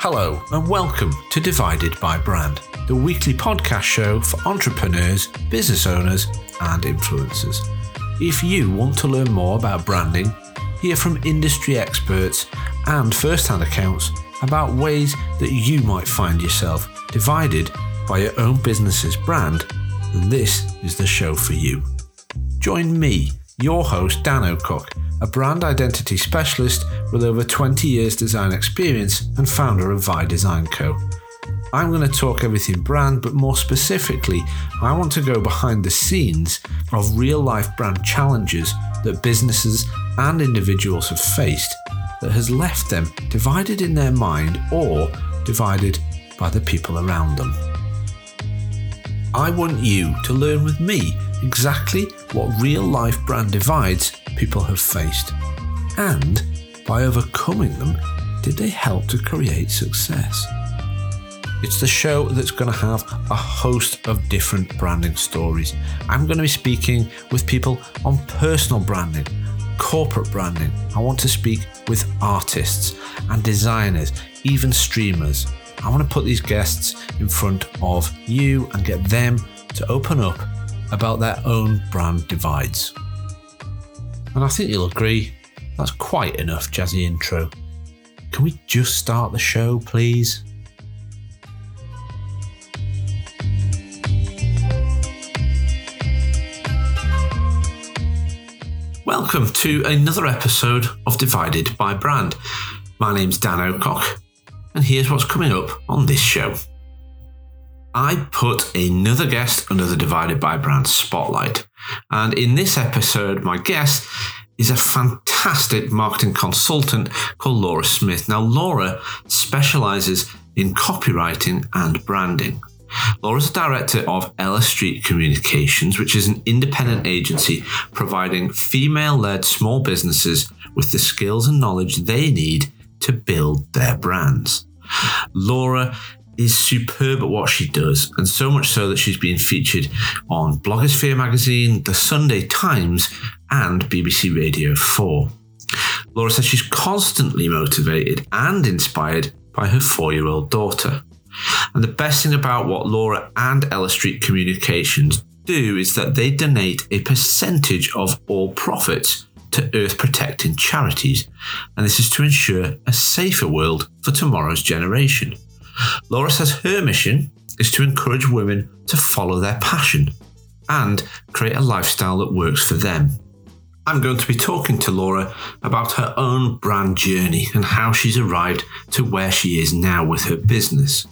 Hello, and welcome to Divided by Brand, the weekly podcast show for entrepreneurs, business owners, and influencers. If you want to learn more about branding, hear from industry experts, and first hand accounts about ways that you might find yourself divided by your own business's brand, then this is the show for you. Join me, your host, Dan Ocock a brand identity specialist with over 20 years design experience and founder of Vi Design Co. I'm going to talk everything brand, but more specifically, I want to go behind the scenes of real life brand challenges that businesses and individuals have faced that has left them divided in their mind or divided by the people around them. I want you to learn with me exactly what real life brand divides people have faced. And by overcoming them, did they help to create success? It's the show that's going to have a host of different branding stories. I'm going to be speaking with people on personal branding, corporate branding. I want to speak with artists and designers, even streamers. I want to put these guests in front of you and get them to open up about their own brand divides. And I think you'll agree that's quite enough jazzy intro. Can we just start the show, please? Welcome to another episode of Divided by Brand. My name's Dan Ocock, and here's what's coming up on this show. I put another guest under the Divided by Brand spotlight. And in this episode, my guest is a fantastic marketing consultant called Laura Smith. Now, Laura specializes in copywriting and branding. Laura's the director of Ella Street Communications, which is an independent agency providing female led small businesses with the skills and knowledge they need to build their brands. Laura is superb at what she does, and so much so that she's been featured on Blogosphere magazine, The Sunday Times, and BBC Radio 4. Laura says she's constantly motivated and inspired by her four year old daughter. And the best thing about what Laura and Ella Street Communications do is that they donate a percentage of all profits to earth protecting charities. And this is to ensure a safer world for tomorrow's generation. Laura says her mission is to encourage women to follow their passion and create a lifestyle that works for them. I'm going to be talking to Laura about her own brand journey and how she's arrived to where she is now with her business.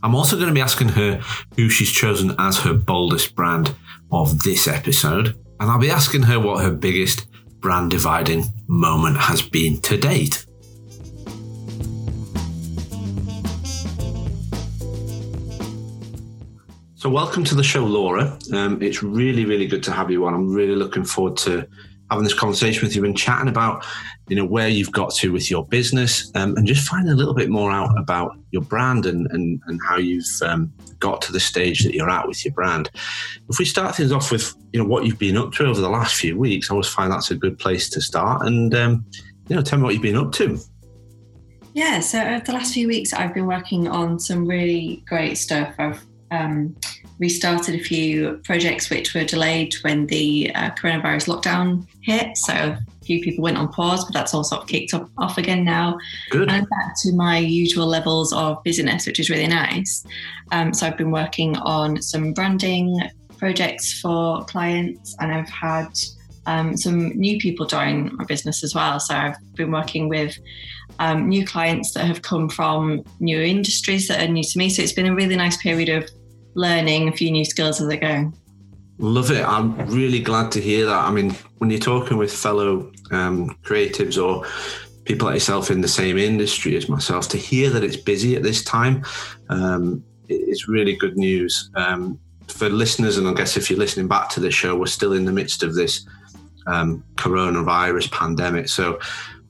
I'm also going to be asking her who she's chosen as her boldest brand of this episode, and I'll be asking her what her biggest brand dividing moment has been to date. So, welcome to the show, Laura. Um, it's really, really good to have you on. I'm really looking forward to having this conversation with you and chatting about, you know, where you've got to with your business, um, and just find a little bit more out about your brand and and, and how you've um, got to the stage that you're at with your brand. If we start things off with, you know, what you've been up to over the last few weeks, I always find that's a good place to start. And um, you know, tell me what you've been up to. Yeah, so over the last few weeks, I've been working on some really great stuff. I've um, restarted a few projects which were delayed when the uh, coronavirus lockdown hit. So few people went on pause, but that's all sort of kicked up, off again now. Good. And back to my usual levels of busyness, which is really nice. Um, so I've been working on some branding projects for clients, and I've had um, some new people join my business as well. So I've been working with um, new clients that have come from new industries that are new to me. So it's been a really nice period of learning a few new skills as I go. Love it. I'm really glad to hear that. I mean, when you're talking with fellow um, creatives or people like yourself in the same industry as myself, to hear that it's busy at this time, um, it's really good news. Um, for listeners, and I guess if you're listening back to the show, we're still in the midst of this um, coronavirus pandemic. So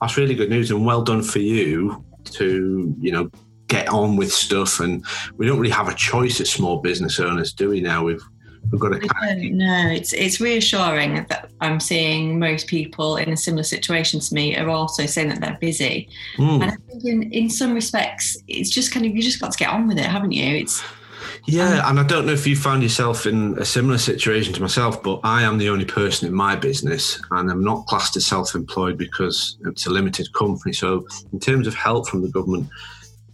that's really good news, and well done for you to you know get on with stuff, and we don't really have a choice as small business owners, do we? Now we've we've got to. Kind of... No, it's it's reassuring that I'm seeing most people in a similar situation to me are also saying that they're busy, mm. and I think in in some respects it's just kind of you just got to get on with it, haven't you? It's yeah, um, and I don't know if you found yourself in a similar situation to myself, but I am the only person in my business and I'm not classed as self employed because it's a limited company. So, in terms of help from the government,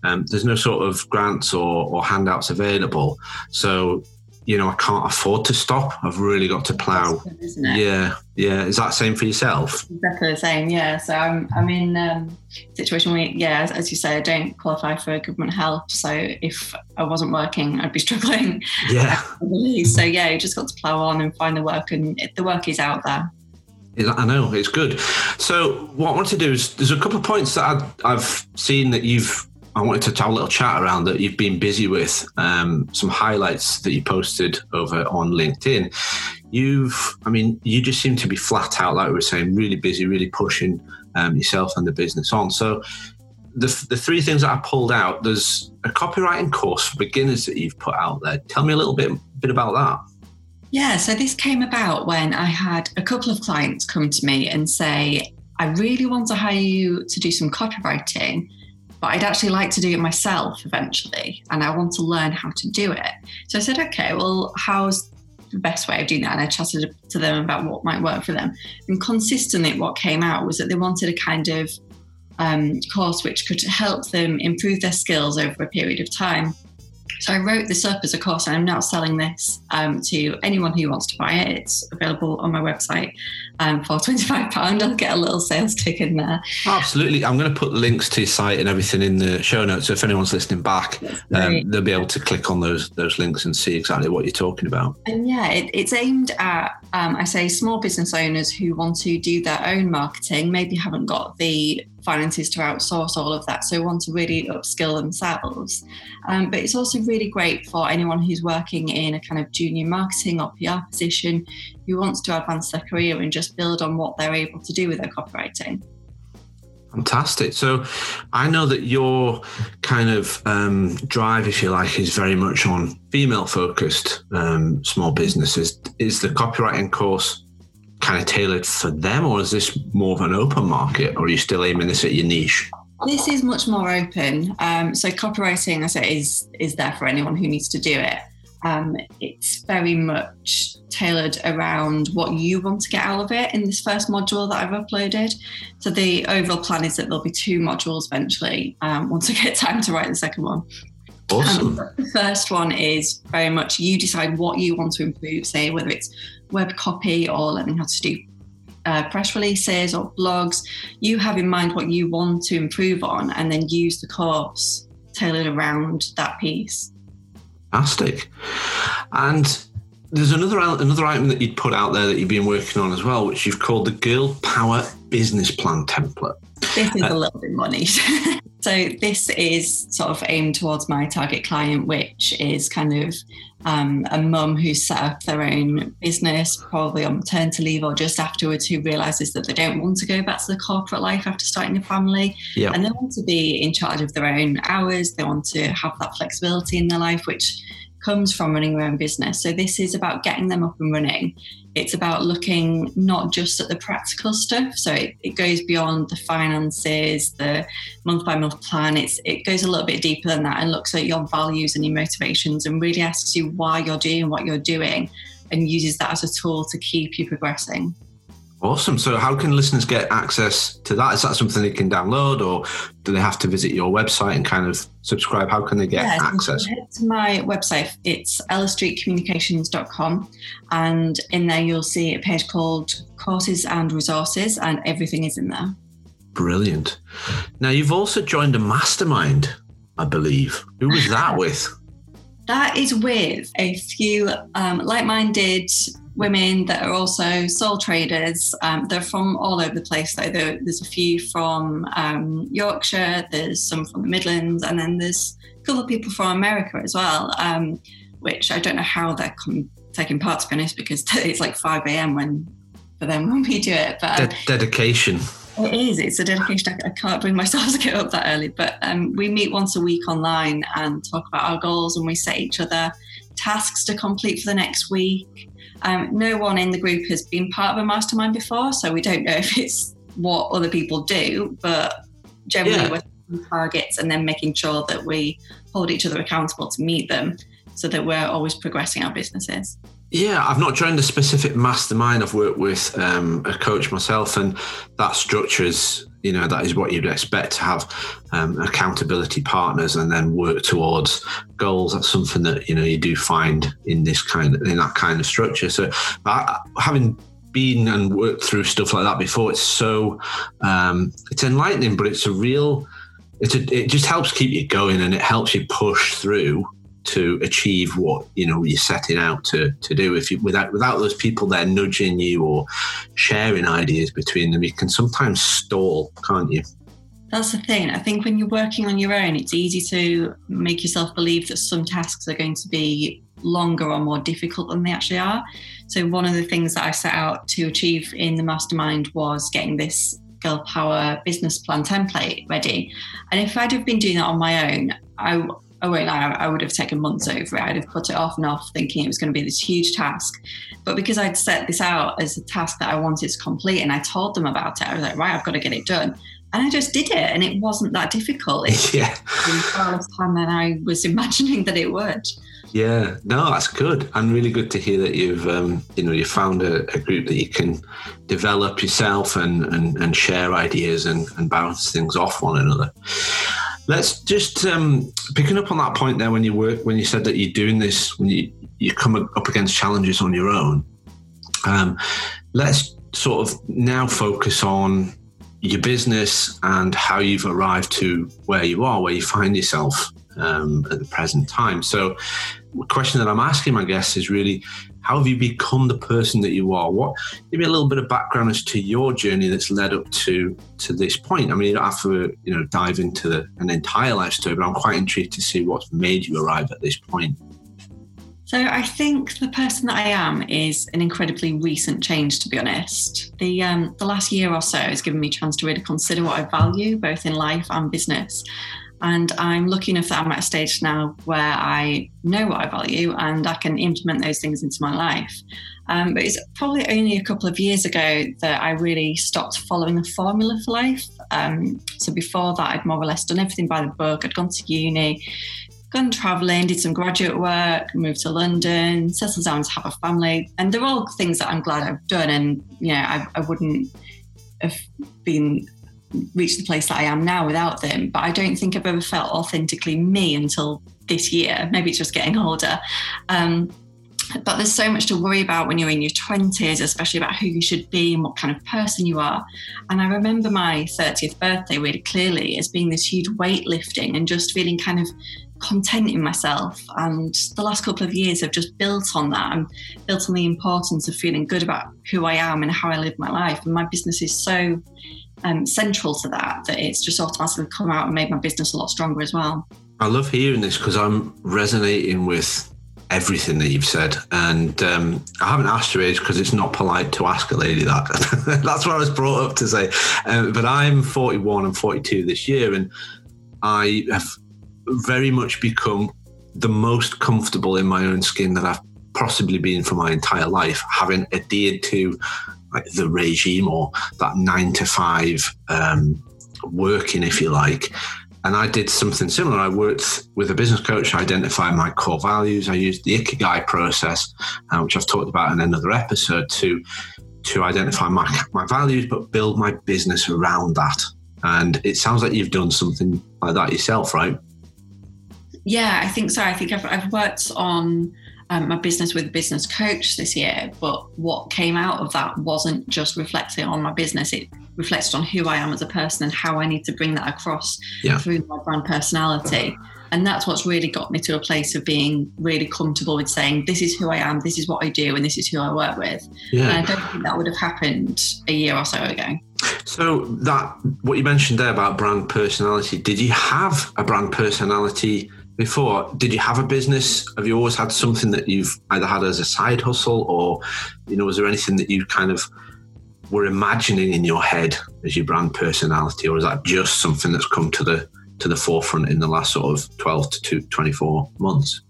um, there's no sort of grants or, or handouts available. So, you know, I can't afford to stop. I've really got to plough. Yeah, yeah. Is that same for yourself? Exactly the same. Yeah. So I'm I'm in um, situation where yeah, as, as, you say, I don't qualify for government help. So if I wasn't working, I'd be struggling. Yeah. so yeah, you just got to plough on and find the work, and it, the work is out there. I know it's good. So what I want to do is there's a couple of points that I've, I've seen that you've I wanted to have a little chat around that you've been busy with, um, some highlights that you posted over on LinkedIn. You've, I mean, you just seem to be flat out, like we were saying, really busy, really pushing um, yourself and the business on. So, the, the three things that I pulled out, there's a copywriting course for beginners that you've put out there. Tell me a little bit, bit about that. Yeah, so this came about when I had a couple of clients come to me and say, I really want to hire you to do some copywriting but I'd actually like to do it myself eventually, and I want to learn how to do it. So I said, okay, well, how's the best way of doing that? And I chatted to them about what might work for them. And consistently, what came out was that they wanted a kind of um, course which could help them improve their skills over a period of time. So I wrote this up as a course, and I'm now selling this um, to anyone who wants to buy it. It's available on my website um, for £25. I'll get a little sales tick in there. Absolutely. I'm going to put links to your site and everything in the show notes. So if anyone's listening back, um, they'll be able to click on those those links and see exactly what you're talking about. And yeah, it, it's aimed at, um, I say, small business owners who want to do their own marketing, maybe haven't got the finances to outsource all of that, so want to really upskill themselves. Um, but it's also really great for anyone who's working in a kind of junior marketing or PR position who wants to advance their career and just build on what they're able to do with their copywriting. Fantastic. So I know that your kind of um, drive, if you like, is very much on female focused um, small businesses. Is the copywriting course kind of tailored for them, or is this more of an open market, or are you still aiming this at your niche? This is much more open. Um, so copywriting, I say, is is there for anyone who needs to do it. Um, it's very much tailored around what you want to get out of it in this first module that I've uploaded. So the overall plan is that there'll be two modules eventually um, once I get time to write the second one. Awesome. Um, the first one is very much you decide what you want to improve, say whether it's web copy or learning how to do uh, press releases or blogs. You have in mind what you want to improve on and then use the course tailored around that piece. Fantastic. And there's another another item that you'd put out there that you've been working on as well, which you've called the Girl Power Business Plan template. This is uh, a little bit niche. so this is sort of aimed towards my target client, which is kind of um, a mum who's set up their own business, probably on maternity leave or just afterwards, who realizes that they don't want to go back to the corporate life after starting a family. Yep. And they want to be in charge of their own hours. They want to have that flexibility in their life, which comes from running their own business. So this is about getting them up and running. It's about looking not just at the practical stuff. So it, it goes beyond the finances, the month by month plan. It's it goes a little bit deeper than that and looks at your values and your motivations and really asks you why you're doing what you're doing and uses that as a tool to keep you progressing. Awesome. So, how can listeners get access to that? Is that something they can download, or do they have to visit your website and kind of subscribe? How can they get yeah, access? to my website. It's ellistreetcommunications.com, and in there you'll see a page called Courses and Resources, and everything is in there. Brilliant. Now, you've also joined a mastermind, I believe. Who was that with? That is with a few um, like minded women that are also sole traders. Um, they're from all over the place, though. There, there's a few from um, Yorkshire, there's some from the Midlands, and then there's a couple of people from America as well, um, which I don't know how they're com- taking part, to be honest, because it's like 5 a.m. when for them when we do it. But De- dedication. It is. It's a dedication. I, can't bring myself to get up that early, but um, we meet once a week online and talk about our goals, and we set each other tasks to complete for the next week. Um, no one in the group has been part of a mastermind before, so we don't know if it's what other people do, but generally yeah. we're targets and then making sure that we hold each other accountable to meet them so that we're always progressing our businesses. Yeah, I've not joined a specific mastermind. I've worked with um, a coach myself, and that structure is, you know, that is what you'd expect to have um, accountability partners and then work towards goals. That's something that you know you do find in this kind of in that kind of structure. So, I, having been and worked through stuff like that before, it's so um, it's enlightening, but it's a real. It's a, it just helps keep you going and it helps you push through to achieve what you know you're setting out to to do. If you without without those people there nudging you or sharing ideas between them, you can sometimes stall, can't you? That's the thing. I think when you're working on your own, it's easy to make yourself believe that some tasks are going to be longer or more difficult than they actually are. So one of the things that I set out to achieve in the mastermind was getting this girl power business plan template ready. And if I'd have been doing that on my own, I I won't lie, I would have taken months over it. I'd have put it off and off thinking it was going to be this huge task. But because I'd set this out as a task that I wanted to complete and I told them about it, I was like, right, I've got to get it done. And I just did it and it wasn't that difficult. It yeah. far less time than I was imagining that it would. Yeah, no, that's good, and really good to hear that you've, um, you know, you found a, a, group that you can develop yourself and and, and share ideas and, and bounce things off one another. Let's just um, picking up on that point there when you work when you said that you're doing this when you you come up against challenges on your own. Um, let's sort of now focus on your business and how you've arrived to where you are, where you find yourself um, at the present time. So, the question that I'm asking my guests is really how have you become the person that you are? What give me a little bit of background as to your journey that's led up to to this point. I mean, you don't have to you know dive into the, an entire life story, but I'm quite intrigued to see what's made you arrive at this point. So I think the person that I am is an incredibly recent change, to be honest. The um, the last year or so has given me a chance to really consider what I value, both in life and business. And I'm lucky enough that I'm at a stage now where I know what I value and I can implement those things into my life. Um, but it's probably only a couple of years ago that I really stopped following the formula for life. Um, so before that, I'd more or less done everything by the book. I'd gone to uni, gone traveling, did some graduate work, moved to London, settled down to have a family. And they're all things that I'm glad I've done. And, you know, I, I wouldn't have been reached the place that I am now without them. But I don't think I've ever felt authentically me until this year. Maybe it's just getting older. Um, but there's so much to worry about when you're in your 20s, especially about who you should be and what kind of person you are. And I remember my 30th birthday really clearly as being this huge weight lifting and just feeling kind of content in myself. And the last couple of years have just built on that and built on the importance of feeling good about who I am and how I live my life. And my business is so um, central to that that it's just automatically come out and made my business a lot stronger as well. I love hearing this because I'm resonating with everything that you've said. And um, I haven't asked your age because it's not polite to ask a lady that. That's what I was brought up to say. Um, but I'm 41 and 42 this year, and I have very much become the most comfortable in my own skin that I've possibly been for my entire life, having adhered to like the regime or that nine to five um, working, if you like. And I did something similar. I worked with a business coach to identify my core values. I used the Ikigai process, uh, which I've talked about in another episode, to to identify my my values, but build my business around that. And it sounds like you've done something like that yourself, right? Yeah, I think so. I think I've, I've worked on um, my business with a business coach this year, but what came out of that wasn't just reflecting on my business. It reflected on who I am as a person and how I need to bring that across yeah. through my brand personality. And that's what's really got me to a place of being really comfortable with saying, this is who I am, this is what I do, and this is who I work with. Yeah. And I don't think that would have happened a year or so ago. So that what you mentioned there about brand personality, did you have a brand personality before, did you have a business? Have you always had something that you've either had as a side hustle or, you know, was there anything that you kind of were imagining in your head as your brand personality, or is that just something that's come to the to the forefront in the last sort of 12 to 24 months?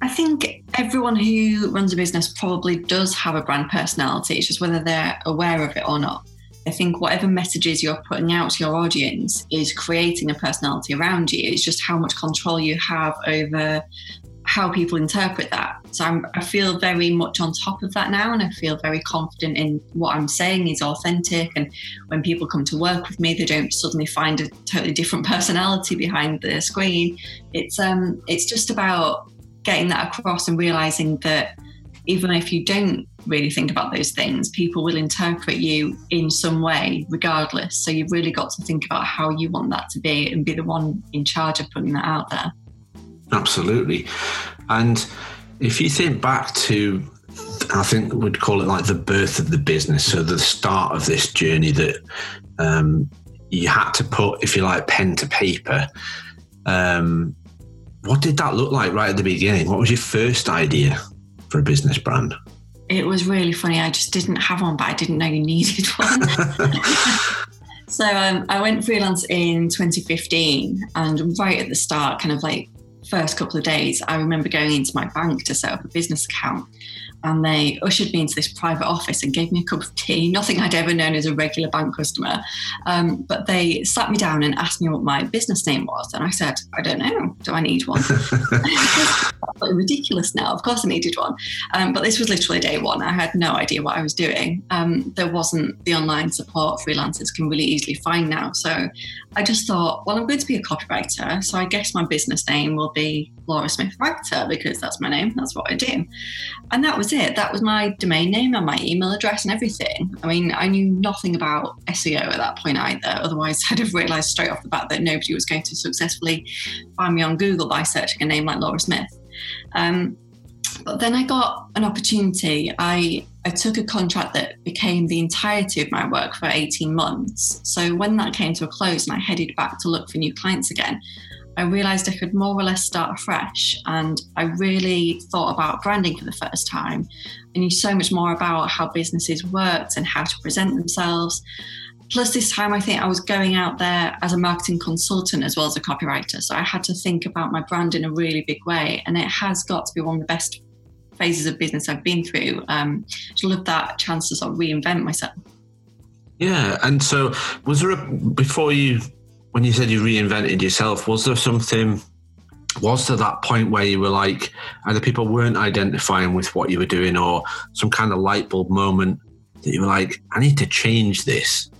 I think everyone who runs a business probably does have a brand personality. It's just whether they're aware of it or not. I think whatever messages you're putting out to your audience is creating a personality around you. It's just how much control you have over how people interpret that. So I'm, i feel very much on top of that now, and I feel very confident in what I'm saying is authentic. And when people come to work with me, they don't suddenly find a totally different personality behind the screen. It's um, it's just about getting that across and realizing that even if you don't really think about those things, people will interpret you in some way, regardless. So you've really got to think about how you want that to be and be the one in charge of putting that out there. Absolutely. And if you think back to, I think we'd call it like the birth of the business, so the start of this journey that um, you had to put, if you like, pen to paper. Um, what did that look like right at the beginning? What was your first idea for a business brand? It was really funny. I just didn't have one, but I didn't know you needed one. so um, I went freelance in 2015, and right at the start, kind of like first couple of days, I remember going into my bank to set up a business account and they ushered me into this private office and gave me a cup of tea, nothing I'd ever known as a regular bank customer. Um, but they sat me down and asked me what my business name was. And I said, I don't know. Do I need one? ridiculous now. Of course I needed one. Um, but this was literally day one. I had no idea what I was doing. Um, there wasn't the online support freelancers can really easily find now. So I just thought, well, I'm going to be a copywriter. So I guess my business name will be Laura Smith Writer because that's my name. That's what I do. And that was it. That was my domain name and my email address and everything. I mean, I knew nothing about SEO at that point either. Otherwise, I'd have realized straight off the bat that nobody was going to successfully find me on Google by searching a name like Laura Smith. Um, but then I got an opportunity. I I took a contract that became the entirety of my work for 18 months. So when that came to a close and I headed back to look for new clients again, I realized I could more or less start afresh. And I really thought about branding for the first time. I knew so much more about how businesses worked and how to present themselves. Plus, this time I think I was going out there as a marketing consultant as well as a copywriter. So I had to think about my brand in a really big way. And it has got to be one of the best phases of business I've been through. Um, I love that chance to sort of reinvent myself. Yeah. And so, was there a, before you when you said you reinvented yourself, was there something? Was there that point where you were like, either people weren't identifying with what you were doing, or some kind of light bulb moment that you were like, I need to change this?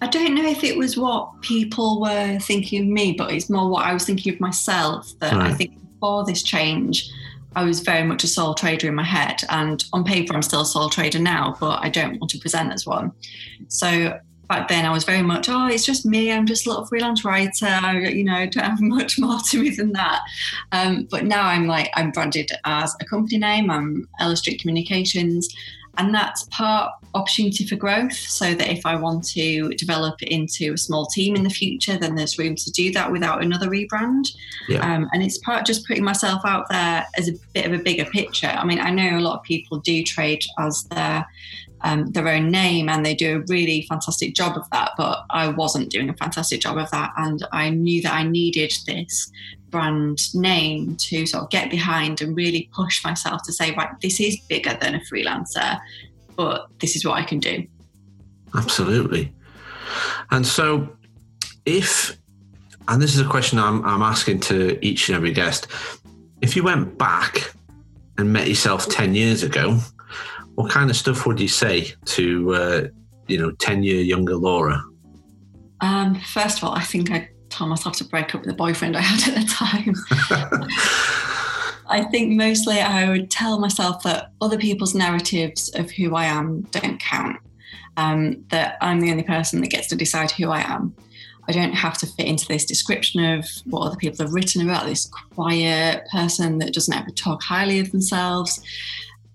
I don't know if it was what people were thinking of me, but it's more what I was thinking of myself. That right. I think before this change, I was very much a sole trader in my head. And on paper, I'm still a sole trader now, but I don't want to present as one. So back then I was very much, oh, it's just me. I'm just a little freelance writer. You know, don't have much more to me than that. Um, but now I'm like, I'm branded as a company name. I'm Ella Street Communications. And that's part opportunity for growth. So that if I want to develop into a small team in the future, then there's room to do that without another rebrand. Yeah. Um, and it's part just putting myself out there as a bit of a bigger picture. I mean, I know a lot of people do trade as their um, their own name and they do a really fantastic job of that. But I wasn't doing a fantastic job of that. And I knew that I needed this brand name to sort of get behind and really push myself to say, right, this is bigger than a freelancer, but this is what I can do. Absolutely. And so if, and this is a question I'm, I'm asking to each and every guest, if you went back and met yourself 10 years ago, what kind of stuff would you say to, uh, you know, 10 year younger Laura? Um, first of all, I think I'd tell myself to break up with the boyfriend I had at the time. I think mostly I would tell myself that other people's narratives of who I am don't count. Um, that I'm the only person that gets to decide who I am. I don't have to fit into this description of what other people have written about this quiet person that doesn't ever talk highly of themselves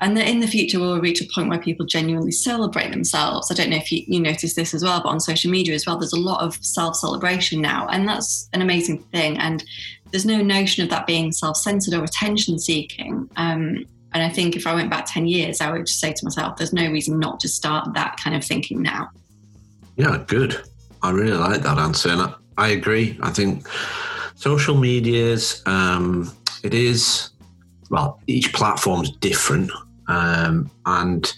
and that in the future we'll reach a point where people genuinely celebrate themselves. I don't know if you, you notice this as well, but on social media as well, there's a lot of self celebration now, and that's an amazing thing. And there's no notion of that being self centered or attention seeking. Um, And I think if I went back 10 years, I would just say to myself, there's no reason not to start that kind of thinking now. Yeah, good. I really like that answer. And I, I agree. I think social medias, um, it is, well, each platform's different. Um, and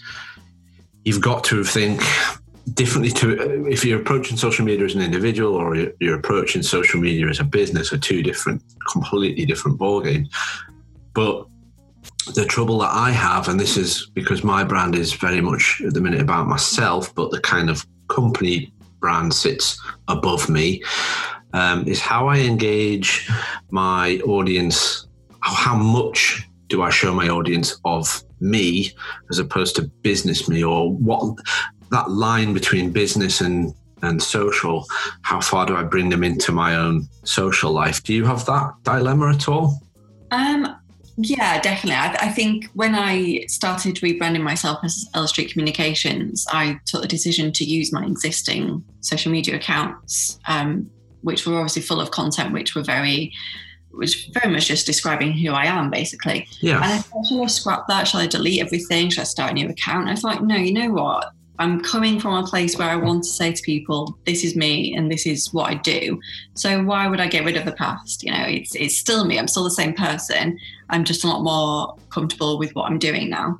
you've got to think differently to if you're approaching social media as an individual or you're approaching social media as a business are two different completely different ball games but the trouble that i have and this is because my brand is very much at the minute about myself but the kind of company brand sits above me um, is how i engage my audience. How much do i show my audience of me as opposed to business me or what that line between business and and social how far do i bring them into my own social life? Do you have that dilemma at all? Um yeah definitely. I, I think when i started rebranding myself as Ella Street communications i took the decision to use my existing social media accounts um, which were obviously full of content which were very which very much just describing who I am, basically. Yeah. And I thought, should I scrap that? Shall I delete everything? Should I start a new account? And I like, no, you know what? I'm coming from a place where I want to say to people, this is me and this is what I do. So why would I get rid of the past? You know, it's it's still me. I'm still the same person. I'm just a lot more comfortable with what I'm doing now.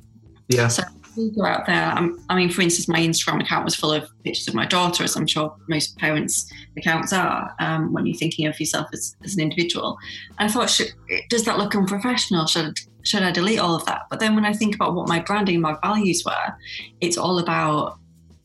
Yeah. So go out there. I'm, i mean, for instance, my Instagram account was full of pictures of my daughter, as I'm sure most parents' accounts are um, when you're thinking of yourself as, as an individual. And I thought, should, does that look unprofessional? Should should I delete all of that? But then when I think about what my branding, my values were, it's all about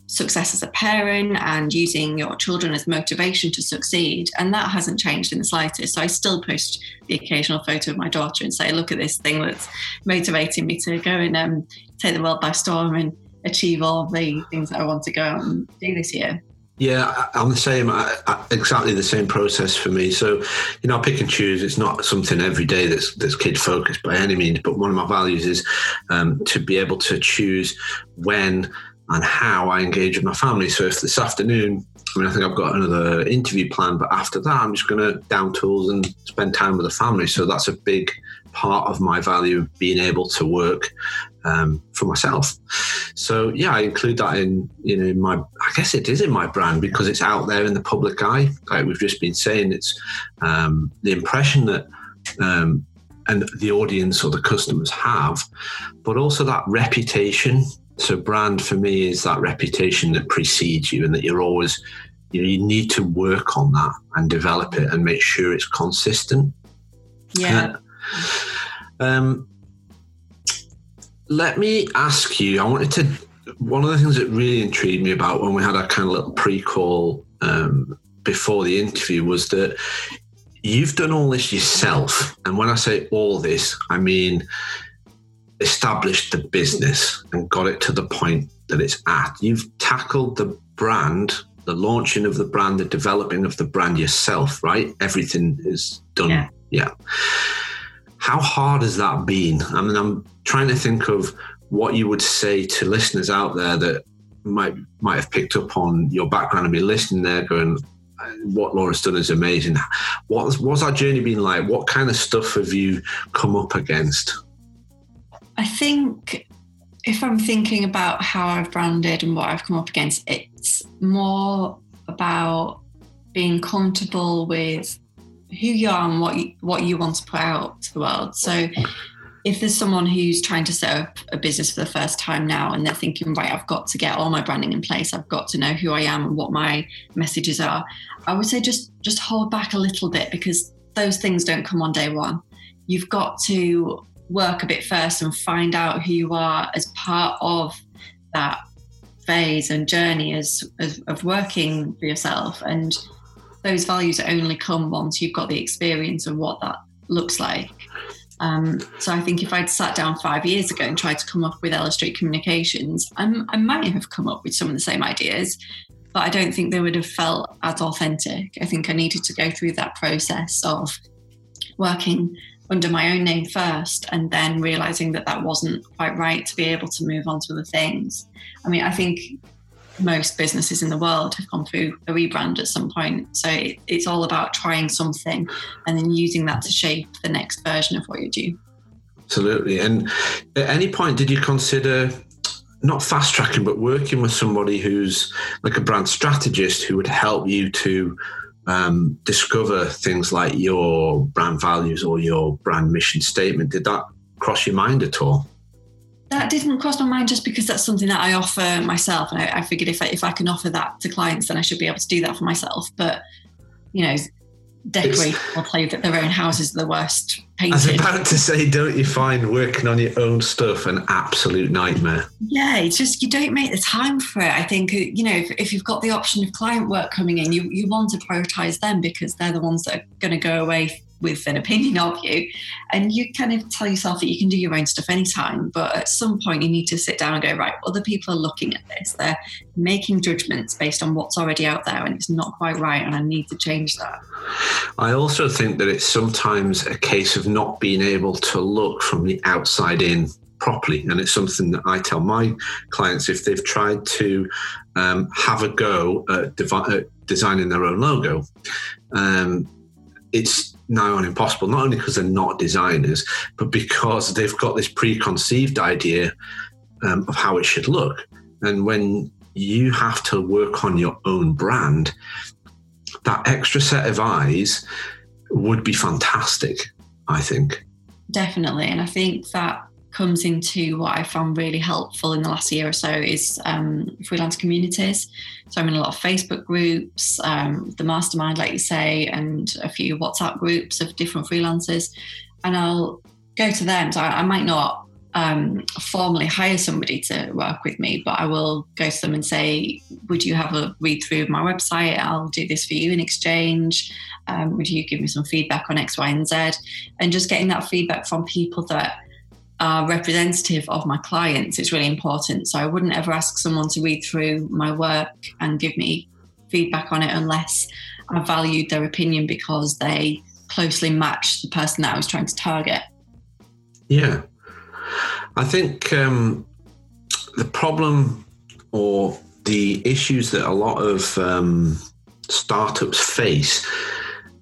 success as a parent and using your children as motivation to succeed. And that hasn't changed in the slightest. So I still post the occasional photo of my daughter and say, look at this thing that's motivating me to go and um, take the world by storm and achieve all the things that I want to go out and do this year. Yeah, I'm the same. Exactly the same process for me. So, you know, I pick and choose. It's not something every day that's that's kid focused by any means. But one of my values is um, to be able to choose when and how I engage with my family. So if this afternoon, I mean, I think I've got another interview planned, but after that, I'm just going to down tools and spend time with the family. So that's a big part of my value, being able to work um, for myself. So yeah, I include that in you know in my. I guess it is in my brand because it's out there in the public eye. Like we've just been saying, it's um, the impression that. Um, and the audience or the customers have, but also that reputation so brand for me is that reputation that precedes you and that you're always you know you need to work on that and develop it and make sure it's consistent. Yeah. Uh, um, let me ask you. I wanted to. One of the things that really intrigued me about when we had our kind of little pre-call um, before the interview was that you've done all this yourself, and when I say all this, I mean established the business and got it to the point that it's at. You've tackled the brand, the launching of the brand, the developing of the brand yourself, right? Everything is done. Yeah. yeah. How hard has that been? I mean, I'm trying to think of what you would say to listeners out there that might might have picked up on your background and be listening there going, what Laura's done is amazing. What's what's that journey been like? What kind of stuff have you come up against? I think if I'm thinking about how I've branded and what I've come up against, it's more about being comfortable with who you are and what you, what you want to put out to the world. So if there's someone who's trying to set up a business for the first time now and they're thinking, right, I've got to get all my branding in place, I've got to know who I am and what my messages are, I would say just just hold back a little bit because those things don't come on day one. You've got to work a bit first and find out who you are as part of that phase and journey as, as of working for yourself and those values only come once you've got the experience of what that looks like um, so I think if I'd sat down five years ago and tried to come up with Ella Street Communications, I'm, I might have come up with some of the same ideas, but I don't think they would have felt as authentic. I think I needed to go through that process of working under my own name first and then realizing that that wasn't quite right to be able to move on to other things. I mean, I think most businesses in the world have gone through a rebrand at some point. So it, it's all about trying something and then using that to shape the next version of what you do. Absolutely. And at any point, did you consider not fast tracking, but working with somebody who's like a brand strategist who would help you to um, discover things like your brand values or your brand mission statement? Did that cross your mind at all? That didn't cross my mind just because that's something that I offer myself. And I, I figured if I, if I can offer that to clients, then I should be able to do that for myself. But, you know, decorate or play that their own houses are the worst painted. I was about to say, don't you find working on your own stuff an absolute nightmare? Yeah, it's just you don't make the time for it. I think uh, you know if, if you've got the option of client work coming in, you you want to prioritize them because they're the ones that are going to go away with an opinion of you. And you kind of tell yourself that you can do your own stuff anytime. But at some point, you need to sit down and go, right, other people are looking at this. They're making judgments based on what's already out there, and it's not quite right. And I need to change that. I also think that it's sometimes a case of not being able to look from the outside in properly. And it's something that I tell my clients if they've tried to um, have a go at, devi- at, designing their own logo. Um, it's now on impossible, not only because they're not designers, but because they've got this preconceived idea um, of how it should look. And when you have to work on your own brand, that extra set of eyes would be fantastic, I think. Definitely. And I think that comes into what I found really helpful in the last year or so is um, freelance communities. So I'm in a lot of Facebook groups, um, the mastermind, like you say, and a few WhatsApp groups of different freelancers. And I'll go to them. So I, I might not um, formally hire somebody to work with me, but I will go to them and say, Would you have a read through of my website? I'll do this for you in exchange. Um, would you give me some feedback on X, Y, and Z? And just getting that feedback from people that are representative of my clients It's really important. So I wouldn't ever ask someone to read through my work and give me feedback on it unless I valued their opinion because they closely match the person that I was trying to target. Yeah. I think um, the problem or the issues that a lot of um, startups face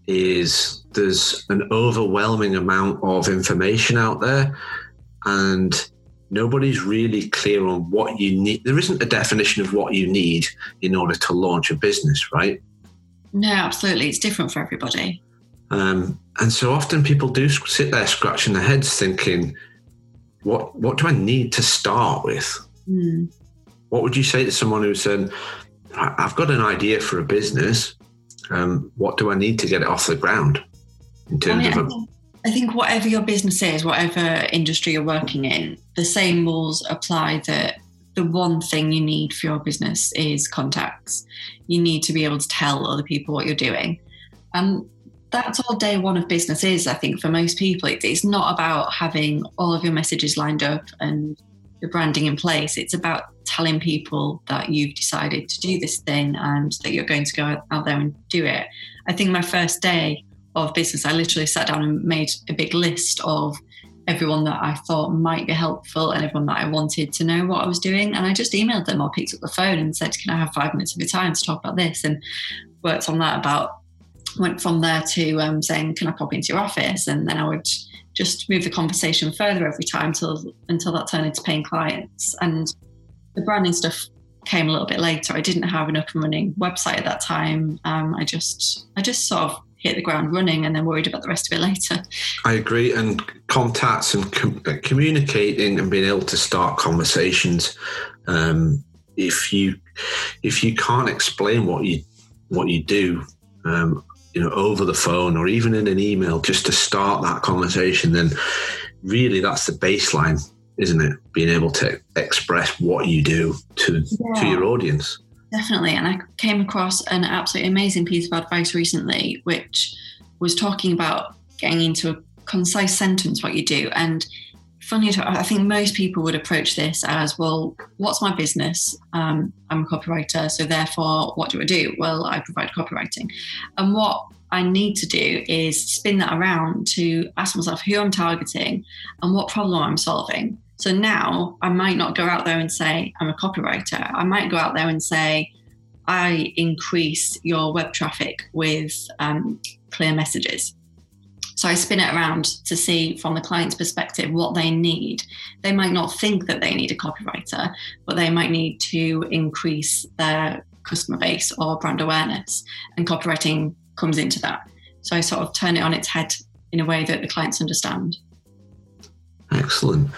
is there's an overwhelming amount of information out there and nobody's really clear on what you need. There isn't a definition of what you need in order to launch a business, right? No, absolutely. It's different for everybody. Um, and so often people do sit there scratching their heads thinking, what, what do I need to start with? Mm. What would you say to someone who said, I've got an idea for a business. Um, what do I need to get it off the ground in terms I mean, of a I think whatever your business is, whatever industry you're working in, the same rules apply that the one thing you need for your business is contacts. You need to be able to tell other people what you're doing. And that's all day one of business is, I think, for most people. It's not about having all of your messages lined up and your branding in place. It's about telling people that you've decided to do this thing and that you're going to go out there and do it. I think my first day of business, I literally sat down and made a big list of everyone that I thought might be helpful and everyone that I wanted to know what I was doing. And I just emailed them or picked up the phone and said, Can I have five minutes of your time to talk about this? And worked on that about, went from there to um, saying, Can I pop into your office? And then I would just move the conversation further every time until, until that turned into paying clients. And the branding stuff came a little bit later. I didn't have an up and running website at that time. Um, I just, I just sort of hit the ground running and then worried about the rest of it later. I agree. And contacts and com- uh, communicating and being able to start conversations. Um, if you if you can't explain what you what you do, um, you know, over the phone or even in an email, just to start that conversation, then really that's the baseline, isn't it? Being able to express what you do to yeah. to your audience. Definitely. And I came across an absolutely amazing piece of advice recently, which was talking about getting into a concise sentence what you do. And funny, I think most people would approach this as, well, what's my business? Um, I'm a copywriter. So therefore, what do I do? Well, I provide copywriting. And what I need to do is spin that around to ask myself who I'm targeting and what problem I'm solving. So now I might not go out there and say, I'm a copywriter. I might go out there and say, I increase your web traffic with um, clear messages. So So I spin it around to see from the client's perspective what they need. They might not think that they need a copywriter, but they might need to increase their customer base or brand awareness. And copywriting comes into that. So I sort of turn it on its head in a way that the clients understand. Excellent.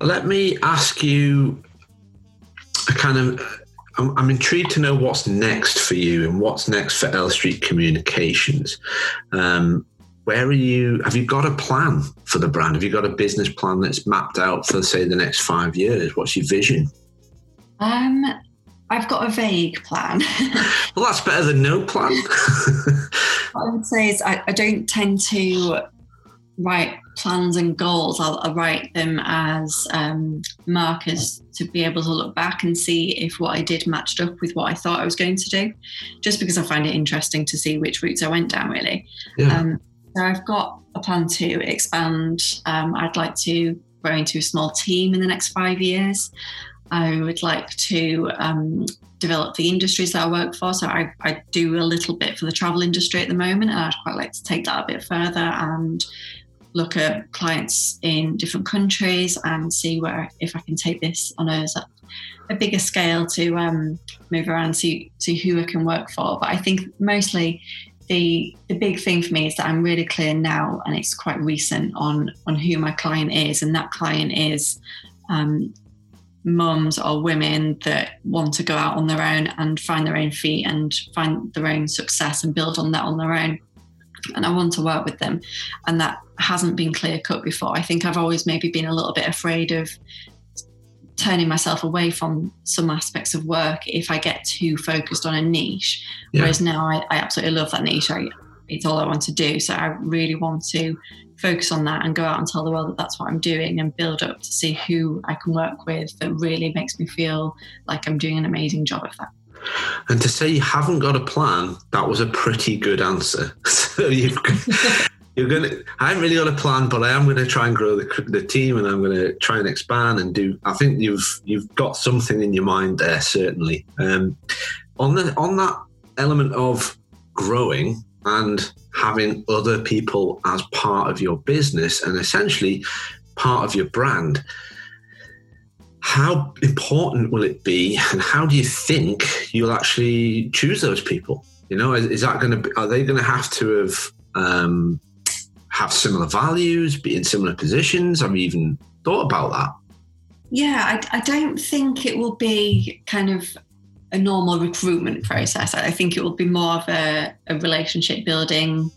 Let me ask you a kind of I'm, I'm, intrigued to know what's next for you and what's next for Ella Street Communications. Um, where are you? Have you got a plan for the brand? Have you got a business plan that's mapped out for, say, the next five years? What's your vision? Um, I've got a vague plan. well, that's better than no plan. what I would say is I, I don't tend to write plans and goals, I'll, I'll write them as um, markers to be able to look back and see if what I did matched up with what I thought I was going to do, just because I find it interesting to see which routes I went down, really. Yeah. Um, so I've got a plan to expand. Um, I'd like to grow into a small team in the next five years. I would like to um, develop the industries that I work for. So I, I, do a little bit for the travel industry at the moment, and I'd quite like to take that a bit further and look at clients in different countries and see where if I can take this on a, a bigger scale to um, move around, see see who I can work for. But I think mostly the the big thing for me is that I'm really clear now, and it's quite recent on on who my client is, and that client is. Um, mums or women that want to go out on their own and find their own feet and find their own success and build on that on their own and I want to work with them. And that hasn't been clear cut before. I think I've always maybe been a little bit afraid of turning myself away from some aspects of work if I get too focused on a niche. Yeah. Whereas now I, I, absolutely love that niche. I, it's all I want to do. So I really want to focus on that and go out and tell the world that that's what I'm doing and build up to see who I can work with that really makes me feel like I'm doing an amazing job of that. And to say you haven't got a plan, that was a pretty good answer. so you've you're gonna. I haven't really got a plan, but I am going to try and grow the, the team, and I'm going to try and expand and do. I think you've you've got something in your mind there, certainly. Um, on the on that element of growing and having other people as part of your business and essentially part of your brand how important will it be and how do you think you'll actually choose those people? You know is, is that going to be are they going to have to have um, have similar values be in similar positions? I've even thought about that? Yeah I, I don't think it will be kind of a normal recruitment process. I think it will be more of a, a relationship building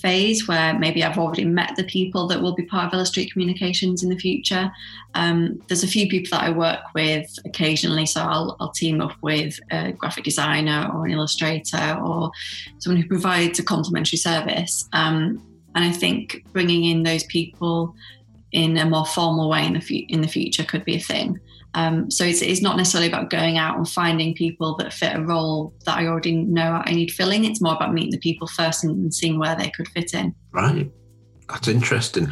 phase where maybe I've already met the people that will be part of Ella Street Communications in the future. Um, there's a few people that I work with occasionally, so I'll, I'll, team up with a graphic designer or an illustrator or someone who provides a complimentary service. Um, and I think bringing in those people in a more formal way in the, fu- in the future could be a thing. Um, so it's, it's, not necessarily about going out and finding people that fit a role that I already know I need filling. It's more about meeting the people first and seeing where they could fit in. Right. That's interesting.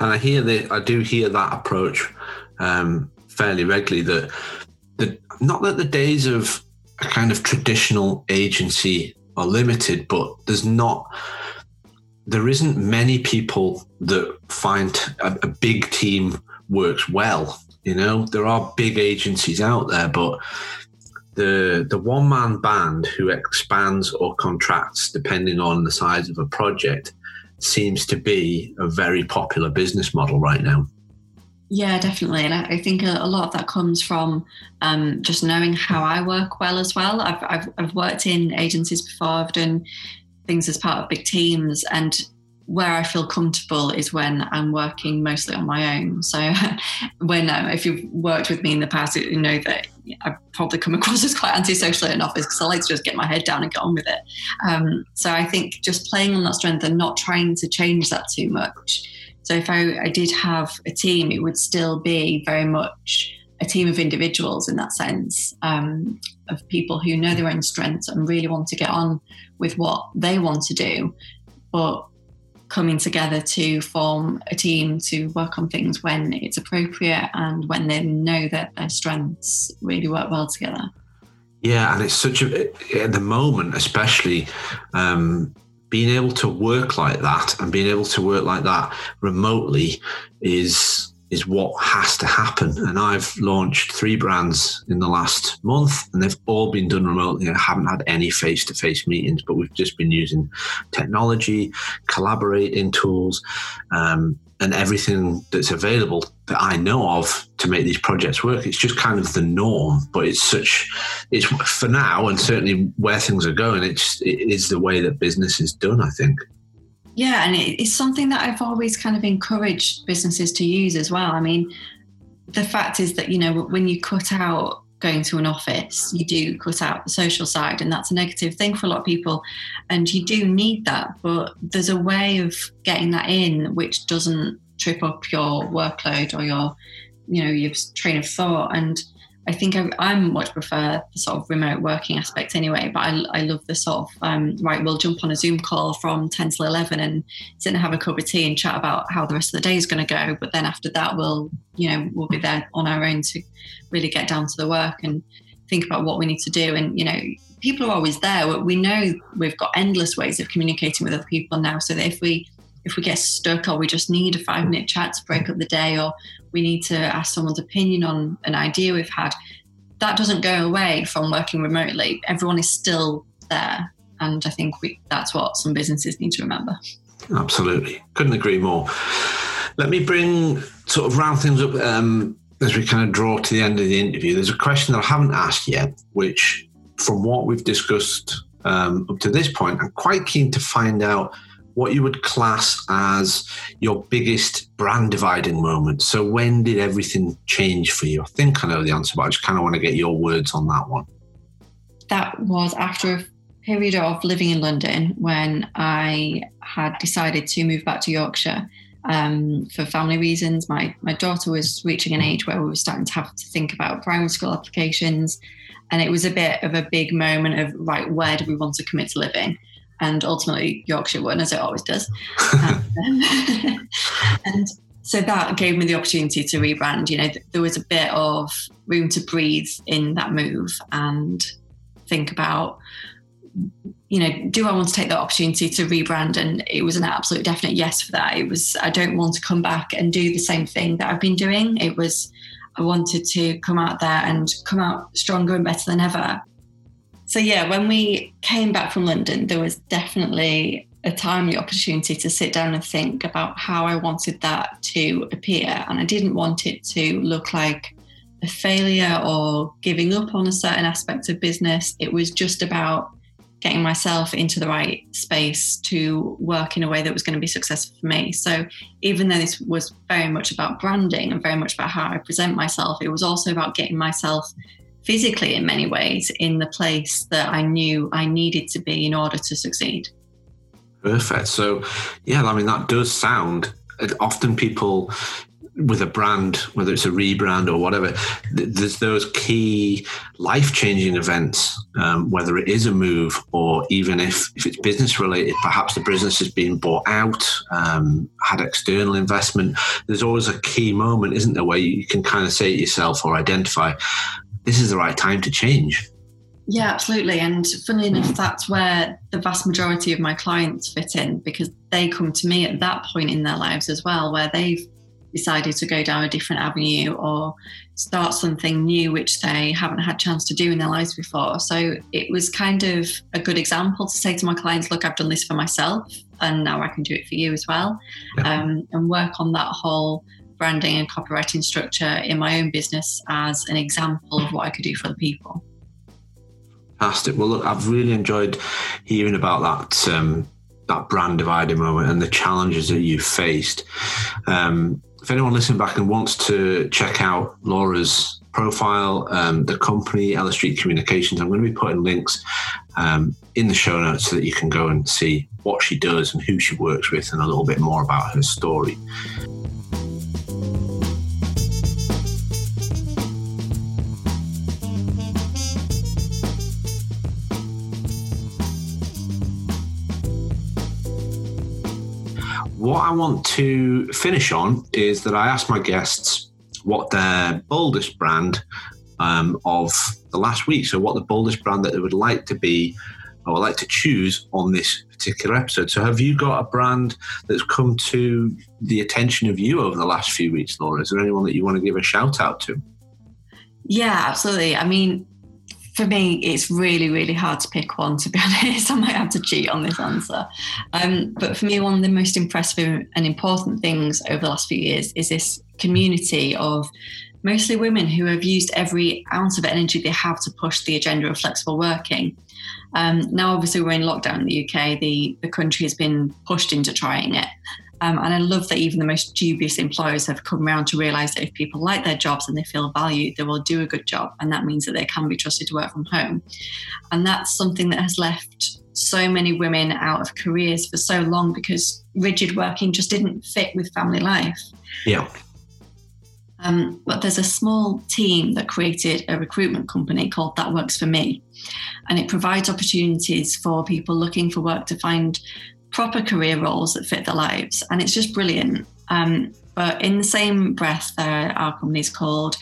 And I hear that, I do hear that approach um, fairly regularly that the, not that the days of a kind of traditional agency are limited, but there's not, there isn't many people that find a, a big team works well you know, there are big agencies out there, but the the one man band who expands or contracts depending on the size of a project seems to be a very popular business model right now. Yeah, definitely. And I, think a, lot of that comes from um, just knowing how I work well as well. I've, I've, I've worked in agencies before, I've done things as part of big teams, and where I feel comfortable is when I'm working mostly on my own. So when um, if you've worked with me in the past, you know that I probably come across as quite antisocial in office because I like to just get my head down and get on with it. Um, so I think just playing on that strength and not trying to change that too much. So if I, I did have a team, it would still be very much a team of individuals in that sense um, of people who know their own strengths and really want to get on with what they want to do but coming together to form a team to work on things when it's appropriate and when they know that their strengths really work well together. Yeah, and it's such a at the moment, especially um, being able to work like that and being able to work like that remotely is is what has to happen. And I've launched three brands in the last month, and they've all been done remotely. I haven't had any face to face meetings, but we've just been using technology, collaborating tools, um, and everything that's available that I know of to make these projects work. It's just kind of the norm, but it's such, it's for now, and certainly where things are going, it's, it is the way that business is done, I think. Yeah, and it's something that I've always kind of encouraged businesses to use as well. I mean, the fact is that, you know, when you cut out going to an office, you do cut out the social side, and that's a negative thing for a lot of people. And you do need that, but there's a way of getting that in which doesn't trip up your workload or your, you know, your train of thought. And I think I, I much prefer the sort of remote working aspect anyway, but I, I love the sort of, um, right, we'll jump on a Zoom call from 10 till 11 and sit and have a cup of tea and chat about how the rest of the day is going to go. But then after that, we'll, you know, we'll be there on our own to really get down to the work and think about what we need to do. And, you know, people are always there. We know we've got endless ways of communicating with other people now. So that if we, if we get stuck or we just need a five minute chat to break up the day or we need to ask someone's opinion on an idea we've had, that doesn't go away from working remotely. Everyone is still there. And I think we, that's what some businesses need to remember. Absolutely. Couldn't agree more. Let me bring sort of round things up um, as we kind of draw to the end of the interview. There's a question that I haven't asked yet, which, from what we've discussed um, up to this point, I'm quite keen to find out what you would class as your biggest brand dividing moment. So, when did everything change for you? I think I know the answer, but I just kind of want to get your words on that one. That was after a period of living in London when I had decided to move back to Yorkshire. Um, for family reasons, my my daughter was reaching an age where we were starting to have to think about primary school applications, and it was a bit of a big moment of right, where do we want to commit to living? And ultimately Yorkshire won, as it always does. um, and so that gave me the opportunity to rebrand. You know, there was a bit of room to breathe in that move and think about, you know, do I want to take that opportunity to rebrand? And it was an absolute definite yes for that. It was, I don't want to come back and do the same thing that I've been doing. It was, I wanted to come out there and come out stronger and better than ever. So, yeah, when we came back from London, there was definitely a timely opportunity to sit down and think about how I wanted that to appear. And I didn't want it to look like a failure or giving up on a certain aspect of business. It was just about getting myself into the right space to work in a way that was going to be successful for me. So, even though this was very much about branding and very much about how I present myself, it was also about getting myself physically in many ways in the place that I knew I needed to be in order to succeed. Perfect. So, yeah, I mean, that does sound often people with a brand, whether it's a rebrand or whatever, there's those key life changing events, um, whether it is a move or even if, if it's business related, perhaps the business has been bought out, um, had external investment. There's always a key moment, isn't there, where you can kind of say to yourself or identify, this is the right time to change. Yeah, absolutely. And funnily enough, that's where the vast majority of my clients fit in because they come to me at that point in their lives as well, where they've decided to go down a different avenue or start something new which they haven't had chance to do in their lives before so it was kind of a good example to say to my clients look i've done this for myself and now i can do it for you as well yeah. um, and work on that whole branding and copywriting structure in my own business as an example of what I could do for the people. Fantastic. Well, look, I've really enjoyed hearing about that um, that brand dividing moment and the challenges that you've faced. Um, if anyone listening back and wants to check out Laura's profile, um, the company, Ella Street Communications, I'm going to be putting links um, in the show notes so that you can go and see what she does and who she works with and a little bit more about her story. I want to finish on is that I ask my guests what their boldest brand um, of the last week, so what the boldest brand that they would like to be or like to choose on this particular episode. So, have you got a brand that's come to the attention of you over the last few weeks, Laura? Is there anyone that you want to give a shout out to? Yeah, absolutely. I mean, for me, it's really, really hard to pick one, to be honest. I might have to cheat on this answer. Um, but for me, one of the most impressive and important things over the last few years is this community of mostly women who have used every ounce of energy they have to push the agenda of flexible working. Um, now, obviously, we're in lockdown in the UK. The, the country has been pushed into trying it. Um, and I love that even the most dubious employers have come around to realise that if people like their jobs and they feel valued, they will do a good job. And that means that they can be trusted to work from home. And that's something that has left so many women out of careers for so long because rigid working just didn't fit with family life. Yeah. Um, but there's a small team that created a recruitment company called That Works for Me. And it provides opportunities for people looking for work to find proper career roles that fit their lives. And it's just brilliant. Um, but in the same breath, there are companies called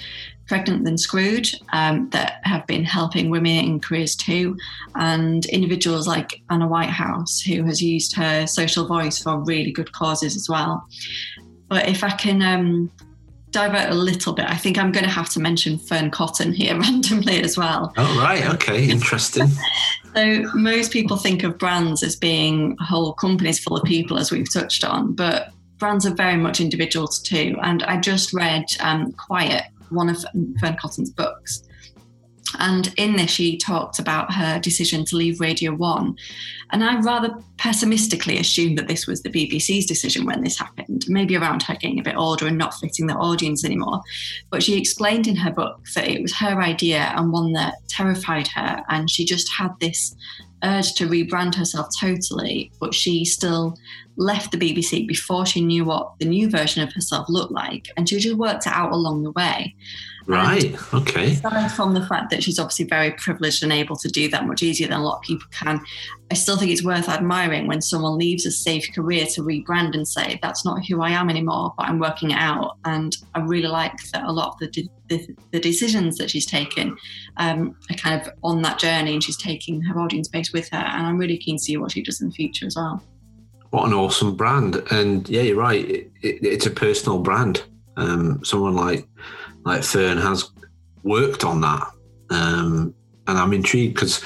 Pregnant Then Screwed um, that have been helping women in careers too, and individuals like Anna Whitehouse, who has used her social voice for really good causes as well. But if I can um, divert a little bit, I think I'm going to have to mention Fearne Cotton here randomly as well. Oh, right. Okay. Interesting. so, most people think of brands as being whole companies full of people, as we've touched on, but brands are very much individuals too. And I just read um, Quiet, one of Fearne Cotton's books. And in this, she talked about her decision to leave Radio 1. And I rather pessimistically assumed that this was the BBC's decision when this happened, maybe around her getting a bit older and not fitting the audience anymore. But she explained in her book that it was her idea and one that terrified her. And she just had this urge to rebrand herself totally, but she still left the BBC before she knew what the new version of herself looked like. And she just worked it out along the way. Right. And okay. Aside from the fact that she's obviously very privileged and able to do that much easier than a lot of people can, I still think it's worth admiring when someone leaves a safe career to rebrand and say, that's not who I am anymore, but I'm working it out. And I really like that a lot of the, the, the decisions that she's taken um, are kind of on that journey and she's taking her audience base with her. And I'm really keen to see what she does in the future as well. What an awesome brand. And yeah, you're right. It, it, it's a personal brand. Um, someone like like Fearne has worked on that. Um, and I'm intrigued because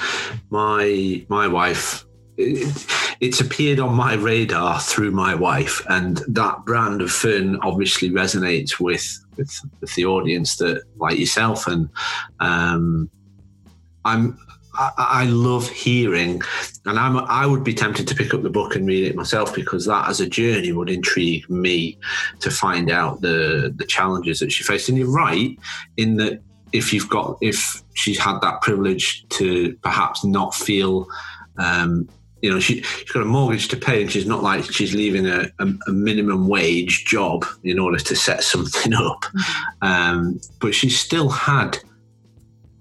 my my wife it, it's appeared on my radar through my wife, and that brand of Fearne obviously resonates with with, with the audience that like yourself, and um, I'm I, I, love hearing, and I'm I would be tempted to pick up the book and read it myself because that as a journey would intrigue me to find out the the challenges that she faced. And you're right in that if you've got if she's had that privilege to perhaps not feel. Um, you know, she, she's got a mortgage to pay, and she's not like she's leaving a, a, a minimum wage job in order to set something up. Mm-hmm. Um, but she still had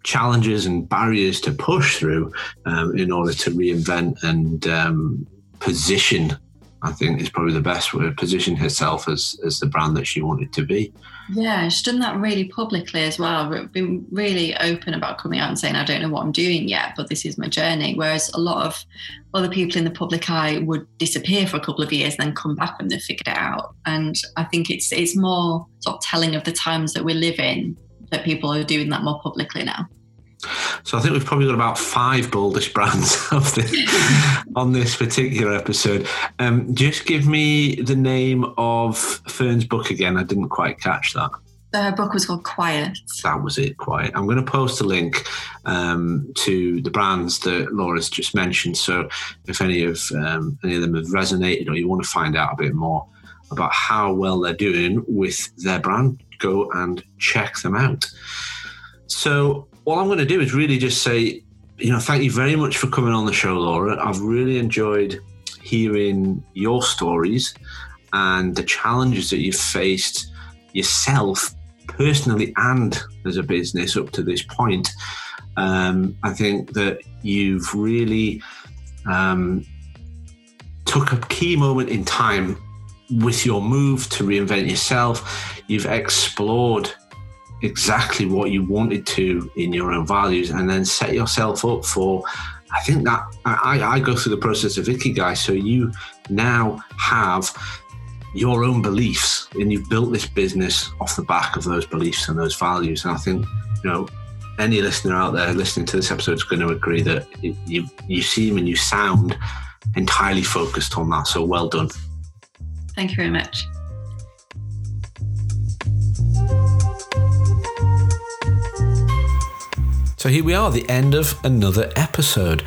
challenges and barriers to push through um, in order to reinvent and um, position. I think is probably the best word. Position herself as as the brand that she wanted to be. Yeah, she's done that really publicly as well. Been really open about coming out and saying, "I don't know what I'm doing yet, but this is my journey." Whereas a lot of other people in the public eye would disappear for a couple of years, then come back when they've figured it out. And I think it's it's more sort of telling of the times that we live in that people are doing that more publicly now. So I think we've probably got about five boldish brands this, on this particular episode. Um, just give me the name of Fearne's book again. I didn't quite catch that. Her book was called Quiet. That was it, Quiet. I'm going to post a link um, to the brands that Laura's just mentioned. So if any of um, any of them have resonated or you want to find out a bit more about how well they're doing with their brand, go and check them out. So all I'm going to do is really just say, you know, thank you very much for coming on the show, Laura. I've really enjoyed hearing your stories and the challenges that you've faced yourself personally and as a business up to this point. Um, I think that you've really um, took a key moment in time with your move to reinvent yourself. You've explored exactly what you wanted to in your own values and then set yourself up for I think that I, I go through the process of Ikigai. So you now have your own beliefs and you've built this business off the back of those beliefs and those values. And I think, you know, any listener out there listening to this episode is going to agree that you, you seem and you sound entirely focused on that. So well done. Thank you very much. So here we are, the end of another episode.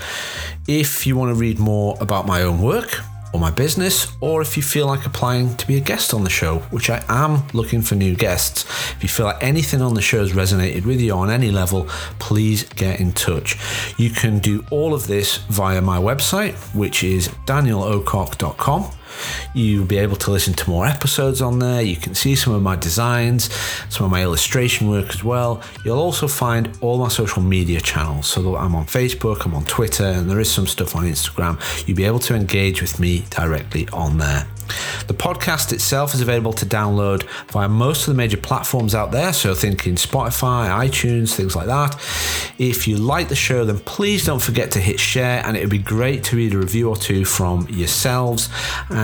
If you want to read more about my own work, or my business, or if you feel like applying to be a guest on the show, which I am looking for new guests. If you feel like anything on the show has resonated with you on any level, please get in touch. You can do all of this via my website, which is danielocock.com. You'll be able to listen to more episodes on there. You can see some of my designs, some of my illustration work as well. You'll also find all my social media channels. So I'm on Facebook, I'm on Twitter, and there is some stuff on Instagram. You'll be able to engage with me directly on there. The podcast itself is available to download via most of the major platforms out there, so thinking Spotify, iTunes, things like that. If you like the show, then please don't forget to hit share, and it would be great to read a review or two from yourselves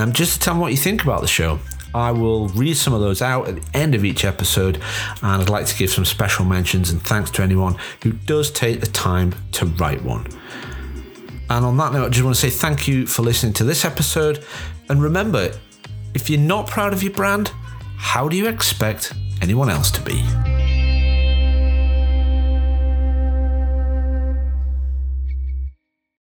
um, just to tell me what you think about the show. I will read some of those out at the end of each episode, and I'd like to give some special mentions and thanks to anyone who does take the time to write one. And on that note, I just want to say thank you for listening to this episode. And remember, if you're not proud of your brand, how do you expect anyone else to be?